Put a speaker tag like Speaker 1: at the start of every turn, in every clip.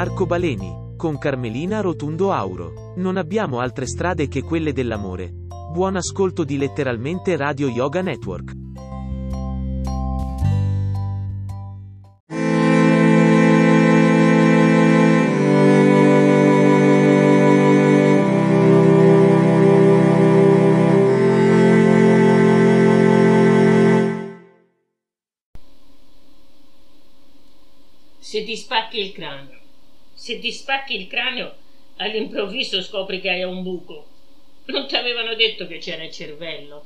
Speaker 1: Arcobaleni, con Carmelina Rotundo Auro. Non abbiamo altre strade che quelle dell'amore. Buon ascolto di letteralmente Radio Yoga Network.
Speaker 2: Se ti spacchi il cranio se ti spacchi il cranio, all'improvviso scopri che hai un buco. Non ti avevano detto che c'era il cervello.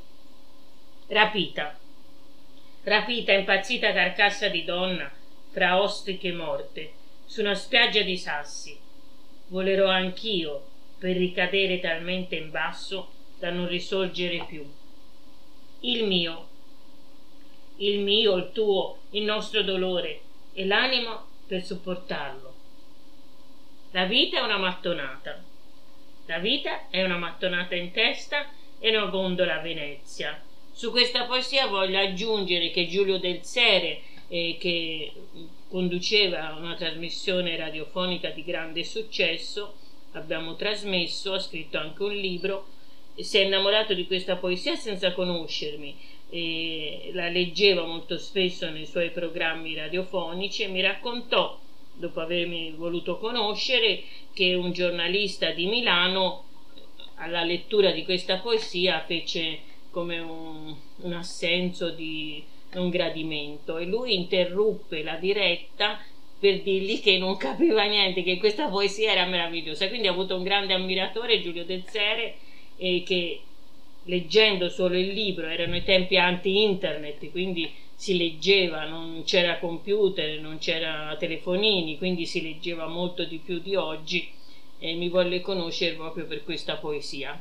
Speaker 2: Rapita. Rapita, impazzita carcassa di donna, fra ostriche morte, su una spiaggia di sassi. Volerò anch'io per ricadere talmente in basso da non risorgere più. Il mio, il mio, il tuo, il nostro dolore e l'animo per sopportarlo. La vita è una mattonata. La vita è una mattonata in testa e una gondola a Venezia. Su questa poesia voglio aggiungere che Giulio Del Sere, eh, che conduceva una trasmissione radiofonica di grande successo, abbiamo trasmesso, ha scritto anche un libro, si è innamorato di questa poesia senza conoscermi. E la leggeva molto spesso nei suoi programmi radiofonici e mi raccontò dopo avermi voluto conoscere, che un giornalista di Milano alla lettura di questa poesia fece come un, un assenso di non gradimento e lui interruppe la diretta per dirgli che non capiva niente, che questa poesia era meravigliosa. Quindi ha avuto un grande ammiratore, Giulio Del Sere, e che leggendo solo il libro, erano i tempi anti-internet, quindi si leggeva, non c'era computer, non c'era telefonini, quindi si leggeva molto di più di oggi e mi volle conoscere proprio per questa poesia.